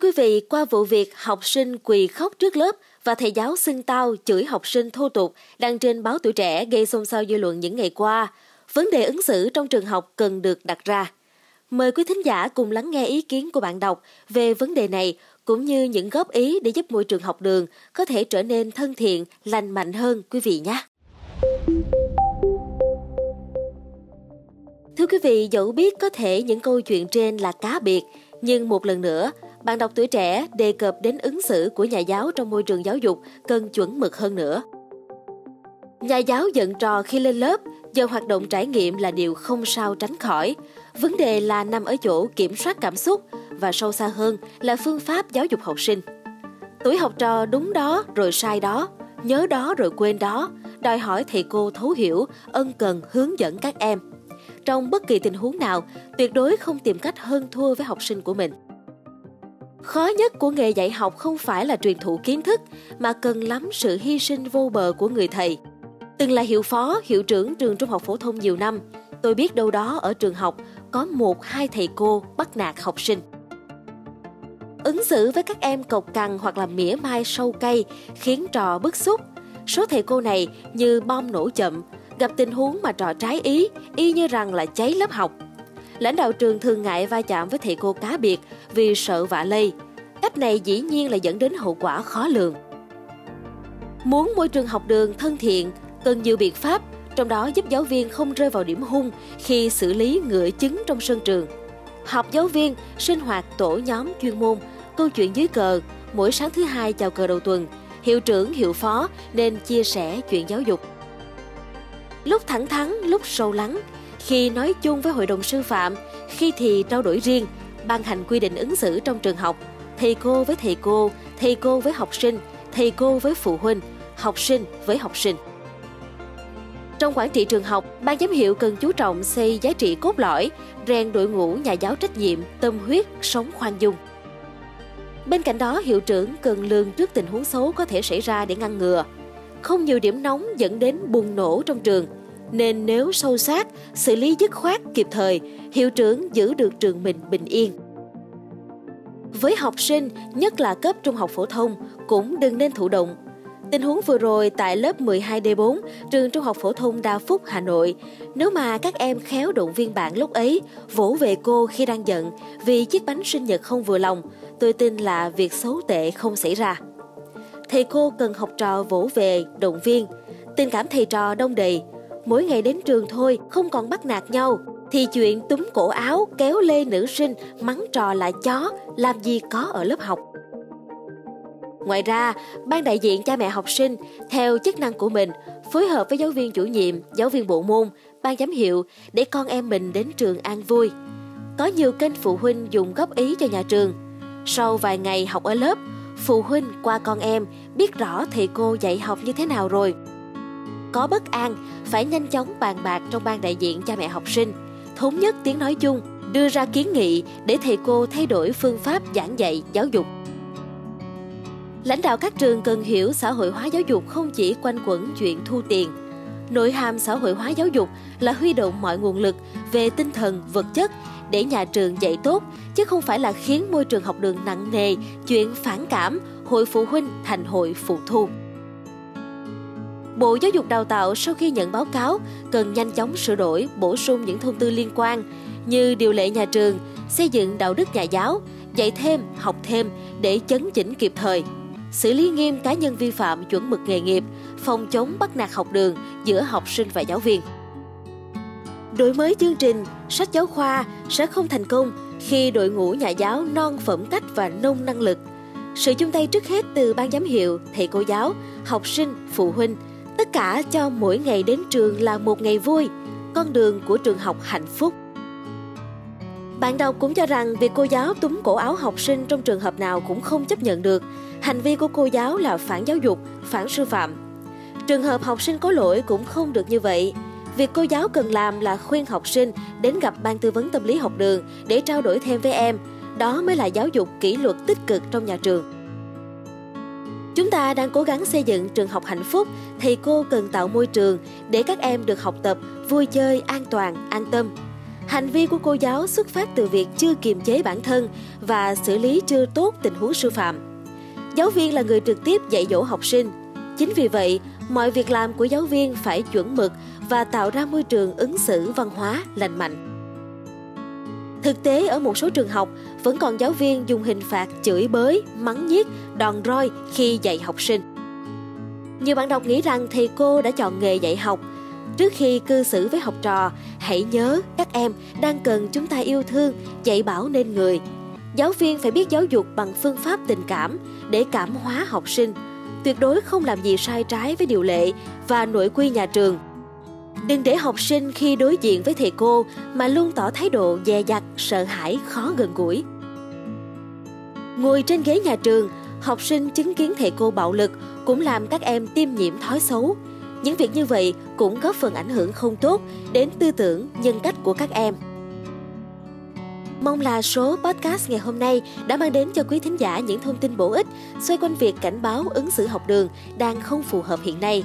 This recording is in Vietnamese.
quý vị, qua vụ việc học sinh quỳ khóc trước lớp và thầy giáo xưng tao chửi học sinh thô tục đăng trên báo tuổi trẻ gây xôn xao dư luận những ngày qua, vấn đề ứng xử trong trường học cần được đặt ra. Mời quý thính giả cùng lắng nghe ý kiến của bạn đọc về vấn đề này cũng như những góp ý để giúp môi trường học đường có thể trở nên thân thiện, lành mạnh hơn quý vị nhé. Thưa quý vị, dẫu biết có thể những câu chuyện trên là cá biệt, nhưng một lần nữa, bạn đọc tuổi trẻ đề cập đến ứng xử của nhà giáo trong môi trường giáo dục cần chuẩn mực hơn nữa. Nhà giáo giận trò khi lên lớp, giờ hoạt động trải nghiệm là điều không sao tránh khỏi. Vấn đề là nằm ở chỗ kiểm soát cảm xúc và sâu xa hơn là phương pháp giáo dục học sinh. Tuổi học trò đúng đó rồi sai đó, nhớ đó rồi quên đó, đòi hỏi thầy cô thấu hiểu, ân cần hướng dẫn các em. Trong bất kỳ tình huống nào, tuyệt đối không tìm cách hơn thua với học sinh của mình. Khó nhất của nghề dạy học không phải là truyền thụ kiến thức, mà cần lắm sự hy sinh vô bờ của người thầy. Từng là hiệu phó, hiệu trưởng trường trung học phổ thông nhiều năm, tôi biết đâu đó ở trường học có một hai thầy cô bắt nạt học sinh. Ứng xử với các em cộc cằn hoặc là mỉa mai sâu cay khiến trò bức xúc. Số thầy cô này như bom nổ chậm, gặp tình huống mà trò trái ý, y như rằng là cháy lớp học – Lãnh đạo trường thường ngại va chạm với thầy cô cá biệt vì sợ vạ lây. Cách này dĩ nhiên là dẫn đến hậu quả khó lường. Muốn môi trường học đường thân thiện, cần nhiều biện pháp, trong đó giúp giáo viên không rơi vào điểm hung khi xử lý ngựa chứng trong sân trường. Học giáo viên, sinh hoạt tổ nhóm chuyên môn, câu chuyện dưới cờ, mỗi sáng thứ hai chào cờ đầu tuần, hiệu trưởng, hiệu phó nên chia sẻ chuyện giáo dục. Lúc thẳng thắn, lúc sâu lắng, khi nói chung với hội đồng sư phạm, khi thì trao đổi riêng, ban hành quy định ứng xử trong trường học, thầy cô với thầy cô, thầy cô với học sinh, thầy cô với phụ huynh, học sinh với học sinh. Trong quản trị trường học, ban giám hiệu cần chú trọng xây giá trị cốt lõi, rèn đội ngũ nhà giáo trách nhiệm, tâm huyết, sống khoan dung. Bên cạnh đó, hiệu trưởng cần lường trước tình huống xấu có thể xảy ra để ngăn ngừa. Không nhiều điểm nóng dẫn đến bùng nổ trong trường – nên nếu sâu sát, xử lý dứt khoát kịp thời, hiệu trưởng giữ được trường mình bình yên. Với học sinh, nhất là cấp trung học phổ thông, cũng đừng nên thụ động. Tình huống vừa rồi tại lớp 12D4, trường Trung học phổ thông Đa Phúc, Hà Nội, nếu mà các em khéo động viên bạn lúc ấy, vỗ về cô khi đang giận vì chiếc bánh sinh nhật không vừa lòng, tôi tin là việc xấu tệ không xảy ra. Thầy cô cần học trò vỗ về, động viên, tình cảm thầy trò đông đầy, mỗi ngày đến trường thôi, không còn bắt nạt nhau. Thì chuyện túm cổ áo, kéo lê nữ sinh, mắng trò là chó, làm gì có ở lớp học. Ngoài ra, ban đại diện cha mẹ học sinh, theo chức năng của mình, phối hợp với giáo viên chủ nhiệm, giáo viên bộ môn, ban giám hiệu để con em mình đến trường an vui. Có nhiều kênh phụ huynh dùng góp ý cho nhà trường. Sau vài ngày học ở lớp, phụ huynh qua con em biết rõ thầy cô dạy học như thế nào rồi có bất an phải nhanh chóng bàn bạc trong ban đại diện cha mẹ học sinh, thống nhất tiếng nói chung, đưa ra kiến nghị để thầy cô thay đổi phương pháp giảng dạy giáo dục. Lãnh đạo các trường cần hiểu xã hội hóa giáo dục không chỉ quanh quẩn chuyện thu tiền. Nội hàm xã hội hóa giáo dục là huy động mọi nguồn lực về tinh thần, vật chất để nhà trường dạy tốt, chứ không phải là khiến môi trường học đường nặng nề, chuyện phản cảm, hội phụ huynh thành hội phụ thu. Bộ Giáo dục Đào tạo sau khi nhận báo cáo cần nhanh chóng sửa đổi, bổ sung những thông tư liên quan như điều lệ nhà trường, xây dựng đạo đức nhà giáo, dạy thêm, học thêm để chấn chỉnh kịp thời, xử lý nghiêm cá nhân vi phạm chuẩn mực nghề nghiệp, phòng chống bắt nạt học đường giữa học sinh và giáo viên. Đổi mới chương trình, sách giáo khoa sẽ không thành công khi đội ngũ nhà giáo non phẩm cách và nông năng lực. Sự chung tay trước hết từ ban giám hiệu, thầy cô giáo, học sinh, phụ huynh – Tất cả cho mỗi ngày đến trường là một ngày vui, con đường của trường học hạnh phúc. Bạn đọc cũng cho rằng việc cô giáo túm cổ áo học sinh trong trường hợp nào cũng không chấp nhận được. Hành vi của cô giáo là phản giáo dục, phản sư phạm. Trường hợp học sinh có lỗi cũng không được như vậy. Việc cô giáo cần làm là khuyên học sinh đến gặp ban tư vấn tâm lý học đường để trao đổi thêm với em. Đó mới là giáo dục kỷ luật tích cực trong nhà trường. Chúng ta đang cố gắng xây dựng trường học hạnh phúc, thầy cô cần tạo môi trường để các em được học tập, vui chơi, an toàn, an tâm. Hành vi của cô giáo xuất phát từ việc chưa kiềm chế bản thân và xử lý chưa tốt tình huống sư phạm. Giáo viên là người trực tiếp dạy dỗ học sinh. Chính vì vậy, mọi việc làm của giáo viên phải chuẩn mực và tạo ra môi trường ứng xử văn hóa lành mạnh. Thực tế ở một số trường học vẫn còn giáo viên dùng hình phạt chửi bới, mắng nhiếc, đòn roi khi dạy học sinh. Nhiều bạn đọc nghĩ rằng thầy cô đã chọn nghề dạy học. Trước khi cư xử với học trò, hãy nhớ các em đang cần chúng ta yêu thương, dạy bảo nên người. Giáo viên phải biết giáo dục bằng phương pháp tình cảm để cảm hóa học sinh, tuyệt đối không làm gì sai trái với điều lệ và nội quy nhà trường – Đừng để học sinh khi đối diện với thầy cô mà luôn tỏ thái độ dè dặt, sợ hãi, khó gần gũi. Ngồi trên ghế nhà trường, học sinh chứng kiến thầy cô bạo lực cũng làm các em tiêm nhiễm thói xấu. Những việc như vậy cũng góp phần ảnh hưởng không tốt đến tư tưởng, nhân cách của các em. Mong là số podcast ngày hôm nay đã mang đến cho quý thính giả những thông tin bổ ích xoay quanh việc cảnh báo ứng xử học đường đang không phù hợp hiện nay.